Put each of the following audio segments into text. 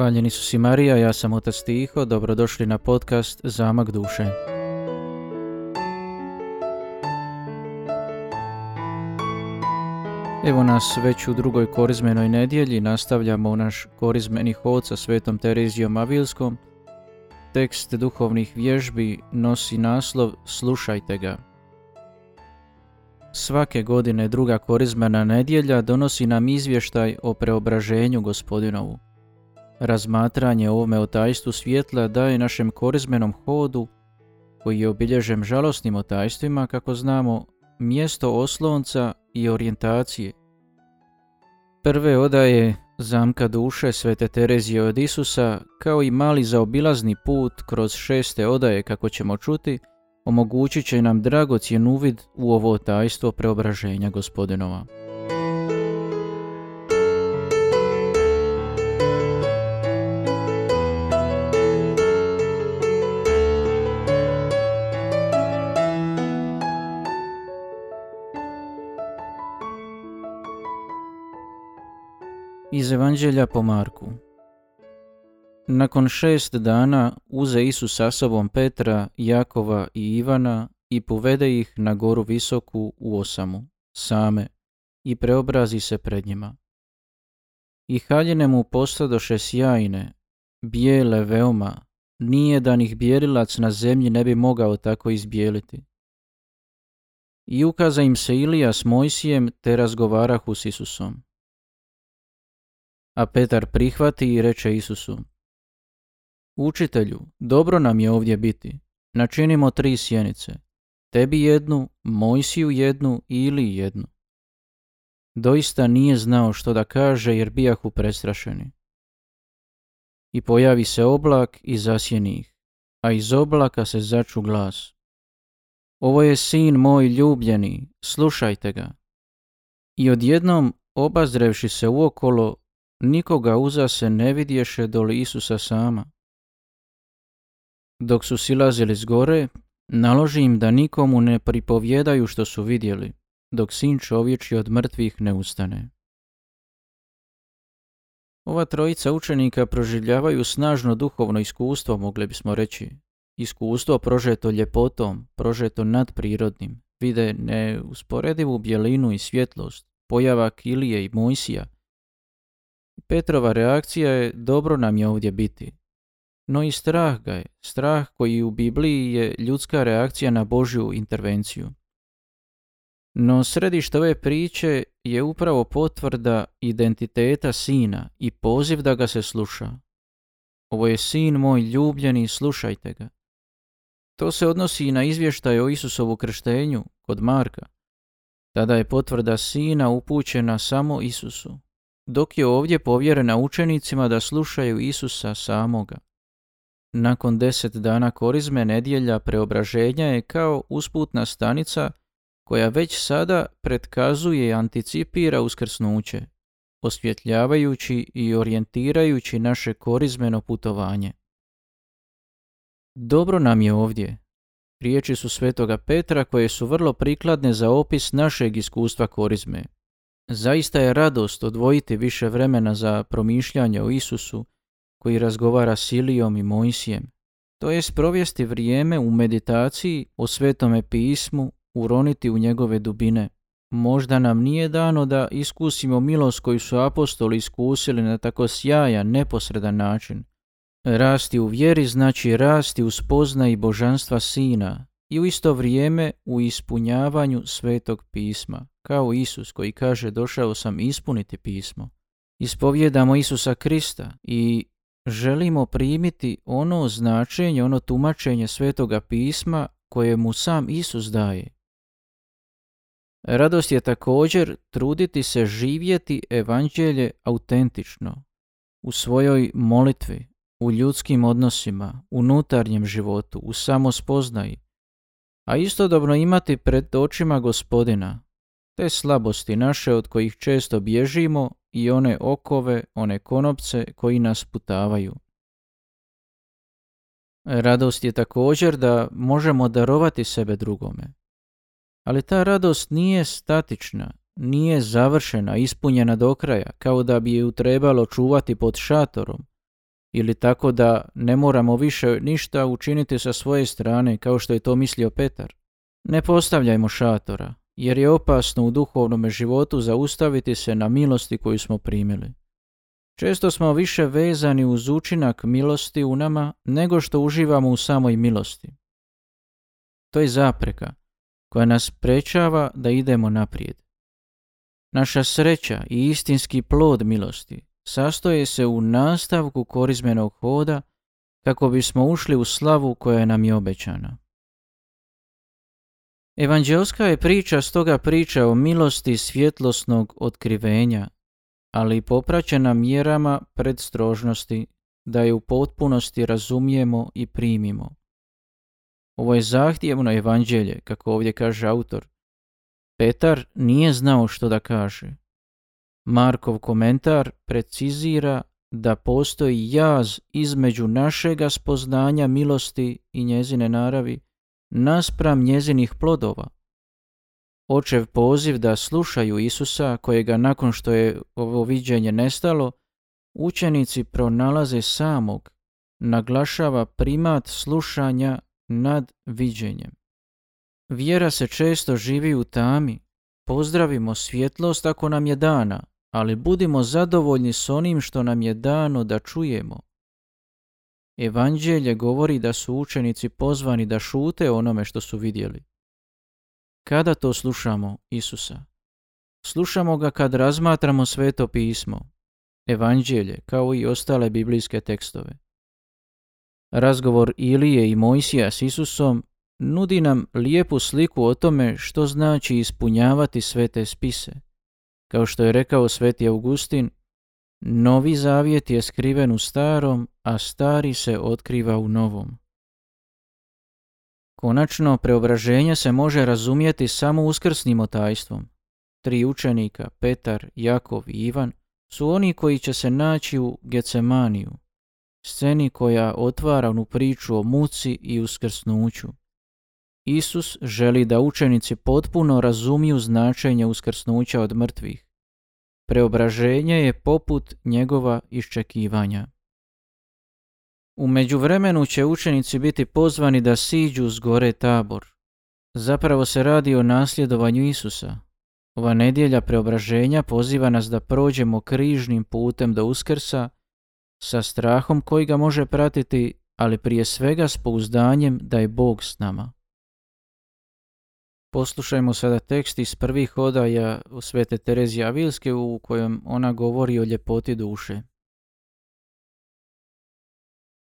Hvaljeni su si Marija, ja sam Otac Tiho, dobrodošli na podcast Zamak duše. Evo nas već u drugoj korizmenoj nedjelji, nastavljamo naš korizmeni hod sa svetom Terezijom Avilskom. Tekst duhovnih vježbi nosi naslov Slušajte ga. Svake godine druga korizmena nedjelja donosi nam izvještaj o preobraženju gospodinovu. Razmatranje ovome otajstvu svjetla daje našem korizmenom hodu, koji je obilježen žalostnim otajstvima, kako znamo, mjesto oslonca i orijentacije. Prve odaje zamka duše Svete Terezije od Isusa, kao i mali zaobilazni put kroz šeste odaje, kako ćemo čuti, omogućit će nam dragocjen uvid u ovo tajstvo preobraženja gospodinova. Iz Evanđelja po Marku Nakon šest dana uze Isus sa sobom Petra, Jakova i Ivana i povede ih na goru visoku u osamu, same, i preobrazi se pred njima. I haljine mu postadoše sjajne, bijele veoma, nije da ih bijelilac na zemlji ne bi mogao tako izbijeliti. I ukaza im se Ilija s Mojsijem te razgovarahu s Isusom. A Petar prihvati i reče Isusu, Učitelju, dobro nam je ovdje biti. Načinimo tri sjenice. Tebi jednu, Mojsiju jednu ili jednu. Doista nije znao što da kaže jer bijahu prestrašeni. I pojavi se oblak i zasjeni ih, a iz oblaka se začu glas. Ovo je sin moj ljubljeni, slušajte ga. I odjednom, obazrevši se uokolo, nikoga uza se ne vidješe doli Isusa sama. Dok su silazili s gore, naloži im da nikomu ne pripovjedaju što su vidjeli, dok sin čovječi od mrtvih ne ustane. Ova trojica učenika proživljavaju snažno duhovno iskustvo, mogli bismo reći. Iskustvo prožeto ljepotom, prožeto nadprirodnim. Vide neusporedivu bjelinu i svjetlost, pojava Kilije i Mojsija. Petrova reakcija je dobro nam je ovdje biti. No i strah ga je, strah koji u Bibliji je ljudska reakcija na Božju intervenciju. No središte ove priče je upravo potvrda identiteta sina i poziv da ga se sluša. Ovo je sin moj ljubljeni, slušajte ga. To se odnosi i na izvještaj o Isusovu krštenju kod Marka. Tada je potvrda sina upućena samo Isusu, dok je ovdje povjerena učenicima da slušaju Isusa samoga. Nakon deset dana korizme nedjelja preobraženja je kao usputna stanica koja već sada pretkazuje i anticipira uskrsnuće, osvjetljavajući i orijentirajući naše korizmeno putovanje. Dobro nam je ovdje. Riječi su svetoga Petra koje su vrlo prikladne za opis našeg iskustva korizme. Zaista je radost odvojiti više vremena za promišljanje o Isusu koji razgovara s Ilijom i Mojsijem, to je sprovjesti vrijeme u meditaciji o svetome pismu, uroniti u njegove dubine. Možda nam nije dano da iskusimo milost koju su apostoli iskusili na tako sjajan, neposredan način. Rasti u vjeri znači rasti u spoznaji božanstva Sina i u isto vrijeme u ispunjavanju svetog pisma, kao Isus koji kaže došao sam ispuniti pismo. Ispovjedamo Isusa Krista i želimo primiti ono značenje, ono tumačenje svetoga pisma koje mu sam Isus daje. Radost je također truditi se živjeti evanđelje autentično, u svojoj molitvi, u ljudskim odnosima, u unutarnjem životu, u samospoznaji, a istodobno imati pred očima gospodina, te slabosti naše od kojih često bježimo i one okove, one konopce koji nas putavaju. Radost je također da možemo darovati sebe drugome. Ali ta radost nije statična, nije završena, ispunjena do kraja, kao da bi ju trebalo čuvati pod šatorom, ili tako da ne moramo više ništa učiniti sa svoje strane kao što je to mislio Petar. Ne postavljajmo šatora, jer je opasno u duhovnom životu zaustaviti se na milosti koju smo primili. Često smo više vezani uz učinak milosti u nama nego što uživamo u samoj milosti. To je zapreka koja nas prečava da idemo naprijed. Naša sreća i istinski plod milosti sastoje se u nastavku korizmenog hoda kako bismo ušli u slavu koja nam je obećana. Evanđelska je priča stoga priča o milosti svjetlosnog otkrivenja, ali i popraćena mjerama predstrožnosti da je u potpunosti razumijemo i primimo. Ovo je zahtjevno evanđelje, kako ovdje kaže autor. Petar nije znao što da kaže. Markov komentar precizira da postoji jaz između našega spoznanja milosti i njezine naravi naspram njezinih plodova. Očev poziv da slušaju Isusa, kojega nakon što je ovo viđenje nestalo, učenici pronalaze samog, naglašava primat slušanja nad viđenjem. Vjera se često živi u tami, pozdravimo svjetlost ako nam je dana, ali budimo zadovoljni s onim što nam je dano da čujemo. Evanđelje govori da su učenici pozvani da šute onome što su vidjeli. Kada to slušamo Isusa? Slušamo ga kad razmatramo sveto pismo, evanđelje, kao i ostale biblijske tekstove. Razgovor Ilije i Mojsija s Isusom nudi nam lijepu sliku o tome što znači ispunjavati svete spise. Kao što je rekao sveti Augustin, novi zavjet je skriven u starom, a stari se otkriva u novom. Konačno, preobraženje se može razumjeti samo uskrsnim otajstvom. Tri učenika, Petar, Jakov i Ivan, su oni koji će se naći u Gecemaniju, sceni koja otvara onu priču o muci i uskrsnuću. Isus želi da učenici potpuno razumiju značenje uskrsnuća od mrtvih. Preobraženje je poput njegova iščekivanja. U međuvremenu će učenici biti pozvani da siđu s gore tabor. Zapravo se radi o nasljedovanju Isusa. Ova nedjelja preobraženja poziva nas da prođemo križnim putem do uskrsa sa strahom koji ga može pratiti, ali prije svega s pouzdanjem da je Bog s nama. Poslušajmo sada tekst iz prvih odaja Svete Terezije Avilske u kojem ona govori o ljepoti duše.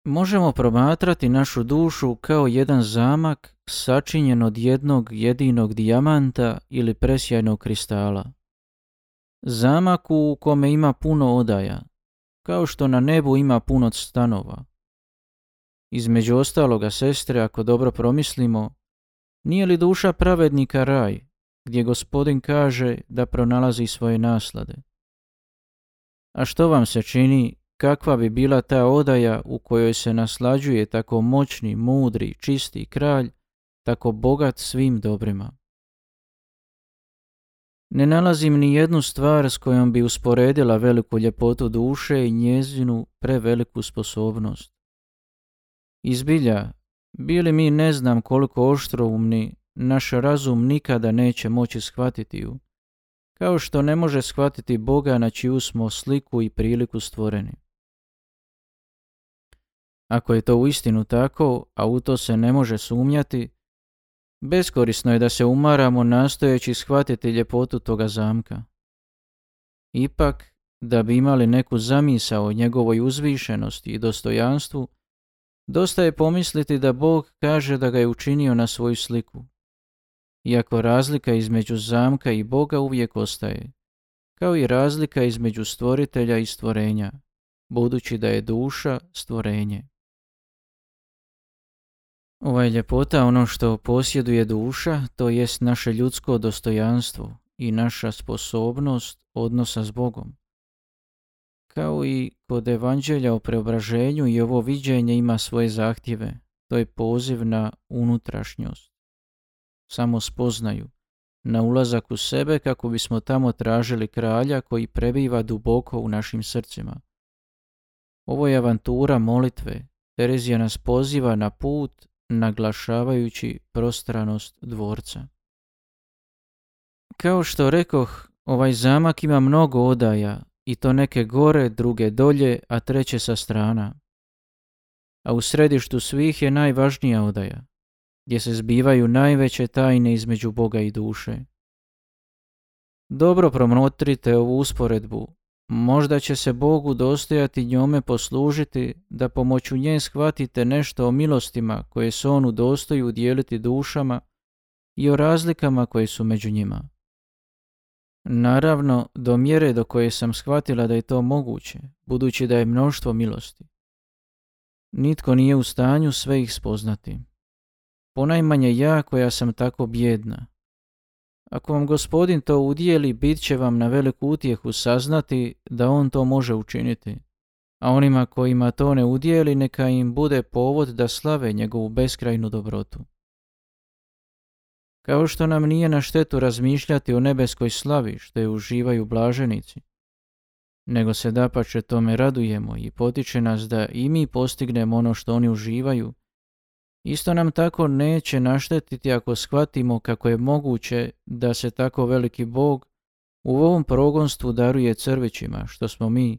Možemo promatrati našu dušu kao jedan zamak sačinjen od jednog jedinog dijamanta ili presjajnog kristala. Zamak u kome ima puno odaja, kao što na nebu ima puno stanova. Između ostaloga, sestre, ako dobro promislimo, nije li duša pravednika raj, gdje gospodin kaže da pronalazi svoje naslade? A što vam se čini, kakva bi bila ta odaja u kojoj se naslađuje tako moćni, mudri, čisti kralj, tako bogat svim dobrima? Ne nalazim ni jednu stvar s kojom bi usporedila veliku ljepotu duše i njezinu preveliku sposobnost. Izbilja, bili mi ne znam koliko oštroumni, naš razum nikada neće moći shvatiti ju, kao što ne može shvatiti Boga na čiju smo sliku i priliku stvoreni. Ako je to uistinu tako, a u to se ne može sumnjati, beskorisno je da se umaramo nastojeći shvatiti ljepotu toga zamka. Ipak, da bi imali neku zamisao o njegovoj uzvišenosti i dostojanstvu, Dosta je pomisliti da Bog kaže da ga je učinio na svoju sliku. Iako razlika između zamka i Boga uvijek ostaje, kao i razlika između stvoritelja i stvorenja, budući da je duša stvorenje. Ova je ljepota ono što posjeduje duša, to jest naše ljudsko dostojanstvo i naša sposobnost odnosa s Bogom. Kao i kod evanđelja o preobraženju i ovo viđenje ima svoje zahtjeve. To je poziv na unutrašnjost. Samo spoznaju. Na ulazak u sebe kako bismo tamo tražili kralja koji prebiva duboko u našim srcima. Ovo je avantura molitve. Terezija nas poziva na put naglašavajući prostranost dvorca. Kao što rekoh, ovaj zamak ima mnogo odaja i to neke gore, druge dolje, a treće sa strana. A u središtu svih je najvažnija odaja, gdje se zbivaju najveće tajne između Boga i duše. Dobro promotrite ovu usporedbu. Možda će se Bogu dostojati njome poslužiti da pomoću nje shvatite nešto o milostima koje se on udostoju dijeliti dušama i o razlikama koje su među njima. Naravno, do mjere do koje sam shvatila da je to moguće, budući da je mnoštvo milosti. Nitko nije u stanju sve ih spoznati. Ponajmanje ja koja sam tako bjedna. Ako vam gospodin to udijeli, bit će vam na veliku utjehu saznati da on to može učiniti. A onima kojima to ne udijeli, neka im bude povod da slave njegovu beskrajnu dobrotu. Kao što nam nije na štetu razmišljati o nebeskoj slavi što je uživaju blaženici, nego se dapače tome radujemo i potiče nas da i mi postignemo ono što oni uživaju, isto nam tako neće naštetiti ako shvatimo kako je moguće da se tako veliki Bog u ovom progonstvu daruje crvićima, što smo mi,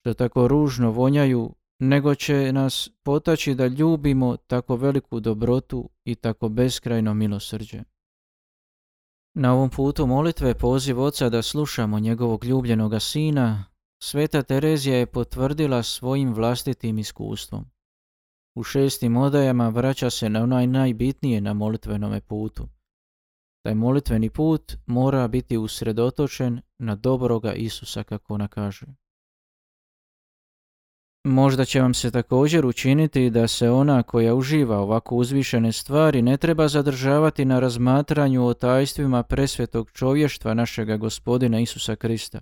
što tako ružno vonjaju nego će nas potaći da ljubimo tako veliku dobrotu i tako beskrajno milosrđe. Na ovom putu molitve poziv oca da slušamo njegovog ljubljenoga sina, Sveta Terezija je potvrdila svojim vlastitim iskustvom. U šestim odajama vraća se na onaj najbitnije na molitvenome putu. Taj molitveni put mora biti usredotočen na dobroga Isusa, kako ona kaže. Možda će vam se također učiniti da se ona koja uživa ovako uzvišene stvari ne treba zadržavati na razmatranju o tajstvima presvetog čovještva našega gospodina Isusa Krista,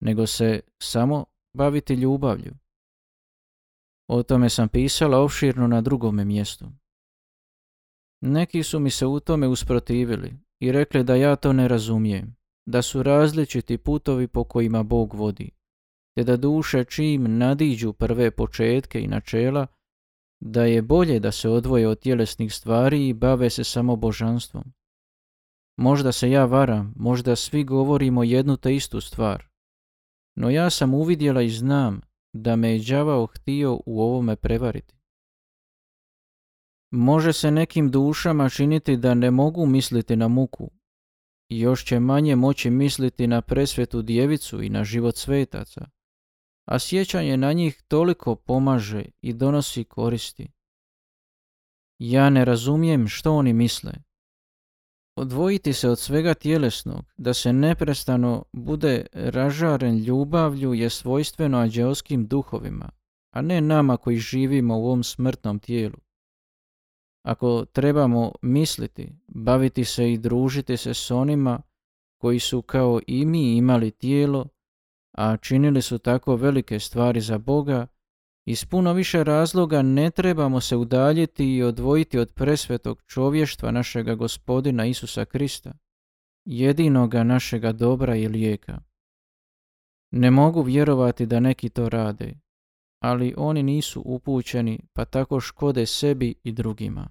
nego se samo baviti ljubavlju. O tome sam pisala opširno na drugome mjestu. Neki su mi se u tome usprotivili i rekli da ja to ne razumijem, da su različiti putovi po kojima Bog vodi te da duše čim nadiđu prve početke i načela, da je bolje da se odvoje od tjelesnih stvari i bave se samo božanstvom. Možda se ja varam, možda svi govorimo jednu te istu stvar, no ja sam uvidjela i znam da me je đavao htio u ovome prevariti. Može se nekim dušama činiti da ne mogu misliti na muku, još će manje moći misliti na presvetu djevicu i na život svetaca a sjećanje na njih toliko pomaže i donosi koristi. Ja ne razumijem što oni misle. Odvojiti se od svega tjelesnog, da se neprestano bude ražaren ljubavlju je svojstveno ađeoskim duhovima, a ne nama koji živimo u ovom smrtnom tijelu. Ako trebamo misliti, baviti se i družiti se s onima koji su kao i mi imali tijelo, a činili su tako velike stvari za Boga, iz puno više razloga ne trebamo se udaljiti i odvojiti od presvetog čovještva našega gospodina Isusa Krista, jedinoga našega dobra i lijeka. Ne mogu vjerovati da neki to rade, ali oni nisu upućeni pa tako škode sebi i drugima.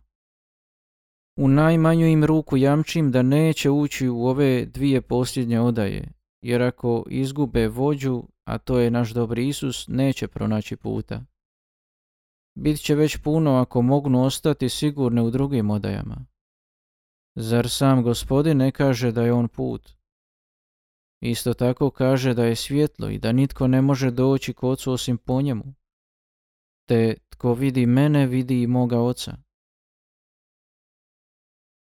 U najmanju im ruku jamčim da neće ući u ove dvije posljednje odaje, jer ako izgube vođu, a to je naš dobri Isus, neće pronaći puta. Bit će već puno ako mognu ostati sigurne u drugim odajama. Zar sam gospodin ne kaže da je on put? Isto tako kaže da je svjetlo i da nitko ne može doći k ocu osim po njemu. Te tko vidi mene, vidi i moga oca.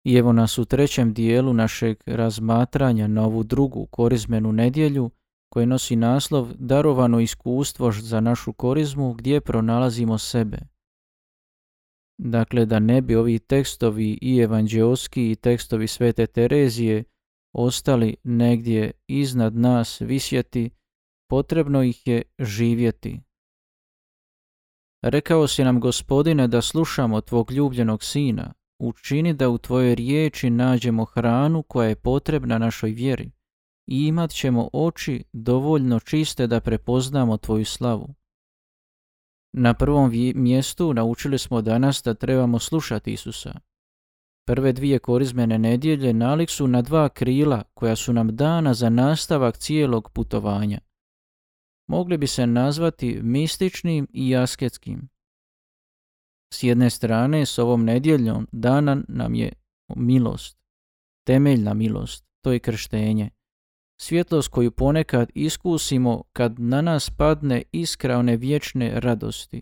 I evo nas u trećem dijelu našeg razmatranja na ovu drugu korizmenu nedjelju koji nosi naslov Darovano iskustvo za našu korizmu gdje pronalazimo sebe. Dakle, da ne bi ovi tekstovi i evanđeoski i tekstovi Svete Terezije ostali negdje iznad nas visjeti, potrebno ih je živjeti. Rekao si nam, gospodine, da slušamo tvog ljubljenog sina, Učini da u tvojoj riječi nađemo hranu koja je potrebna našoj vjeri i imat ćemo oči dovoljno čiste da prepoznamo tvoju slavu. Na prvom mjestu naučili smo danas da trebamo slušati Isusa. Prve dvije korizmene nedjelje nalik su na dva krila koja su nam dana za nastavak cijelog putovanja. Mogli bi se nazvati mističnim i asketskim. S jedne strane, s ovom nedjeljom dana nam je milost, temeljna milost, to je krštenje. Svjetlost koju ponekad iskusimo kad na nas padne iskra one vječne radosti.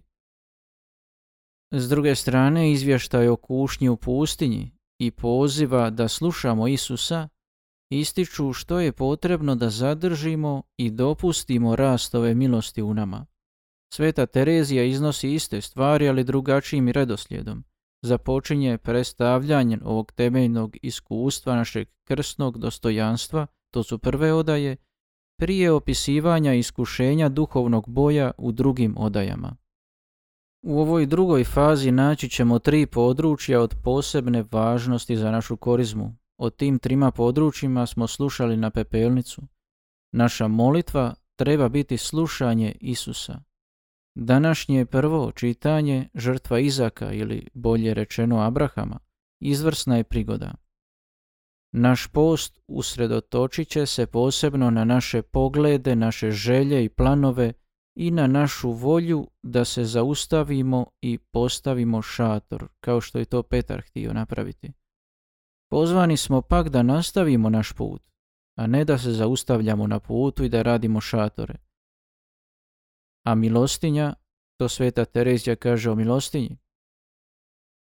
S druge strane, izvještaj o kušnji u pustinji i poziva da slušamo Isusa ističu što je potrebno da zadržimo i dopustimo rast ove milosti u nama. Sveta Terezija iznosi iste stvari, ali drugačijim redoslijedom. Započinje predstavljanjem ovog temeljnog iskustva našeg krsnog dostojanstva, to su prve odaje, prije opisivanja iskušenja duhovnog boja u drugim odajama. U ovoj drugoj fazi naći ćemo tri područja od posebne važnosti za našu korizmu. O tim trima područjima smo slušali na pepelnicu. Naša molitva treba biti slušanje Isusa. Današnje prvo čitanje žrtva Izaka ili bolje rečeno Abrahama izvrsna je prigoda. Naš post usredotočit će se posebno na naše poglede, naše želje i planove i na našu volju da se zaustavimo i postavimo šator, kao što je to Petar htio napraviti. Pozvani smo pak da nastavimo naš put, a ne da se zaustavljamo na putu i da radimo šatore. A milostinja, to sveta Terezija kaže o milostinji.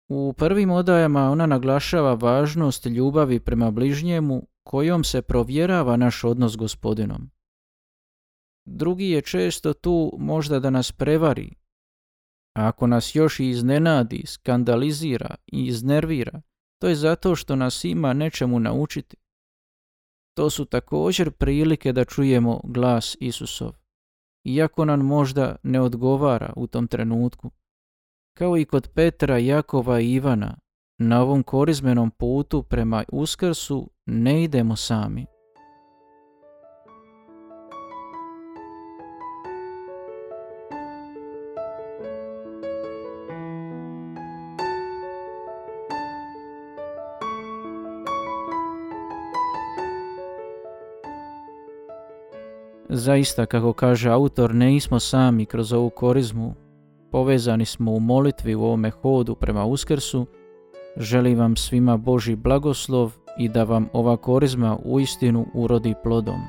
U prvim odajama ona naglašava važnost ljubavi prema bližnjemu kojom se provjerava naš odnos s gospodinom. Drugi je često tu možda da nas prevari, a ako nas još i iznenadi, skandalizira i iznervira, to je zato što nas ima nečemu naučiti. To su također prilike da čujemo glas Isusov, iako nam možda ne odgovara u tom trenutku. Kao i kod Petra, Jakova i Ivana, na ovom korizmenom putu prema Uskrsu ne idemo sami. Zaista, kako kaže autor, ne ismo sami kroz ovu korizmu, povezani smo u molitvi u ovome hodu prema Uskrsu. Želim vam svima Boži blagoslov i da vam ova korizma uistinu urodi plodom.